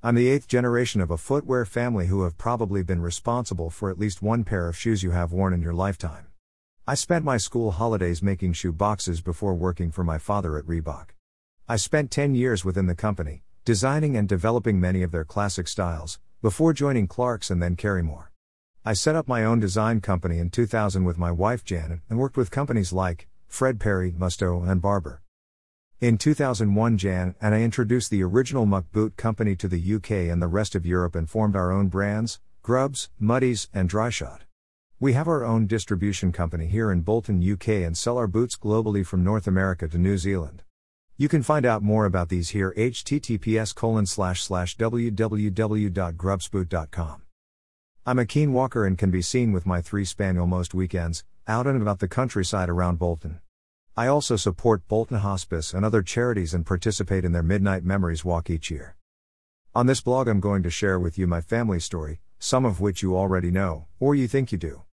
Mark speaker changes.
Speaker 1: I'm the eighth generation of a footwear family who have probably been responsible for at least one pair of shoes you have worn in your lifetime. I spent my school holidays making shoe boxes before working for my father at Reebok. I spent 10 years within the company, designing and developing many of their classic styles, before joining Clarks and then Karrimor. I set up my own design company in 2000 with my wife Janet and worked with companies like Fred Perry, Musto, and Barbour. In 2001, Jan and I introduced the original Muck Boot Company to the UK and the rest of Europe and formed our own brands, Grubs, Muddies, and Dryshod. We have our own distribution company here in Bolton, UK and sell our boots globally from North America to New Zealand. You can find out more about these here https colon slash slash www.grubsboot.com. I'm a keen walker and can be seen with my three spaniel most weekends, out and about the countryside around Bolton. I also support Bolton Hospice and other charities and participate in their Midnight Memories Walk each year. On this blog, I'm going to share with you my family story, some of which you already know, or you think you do.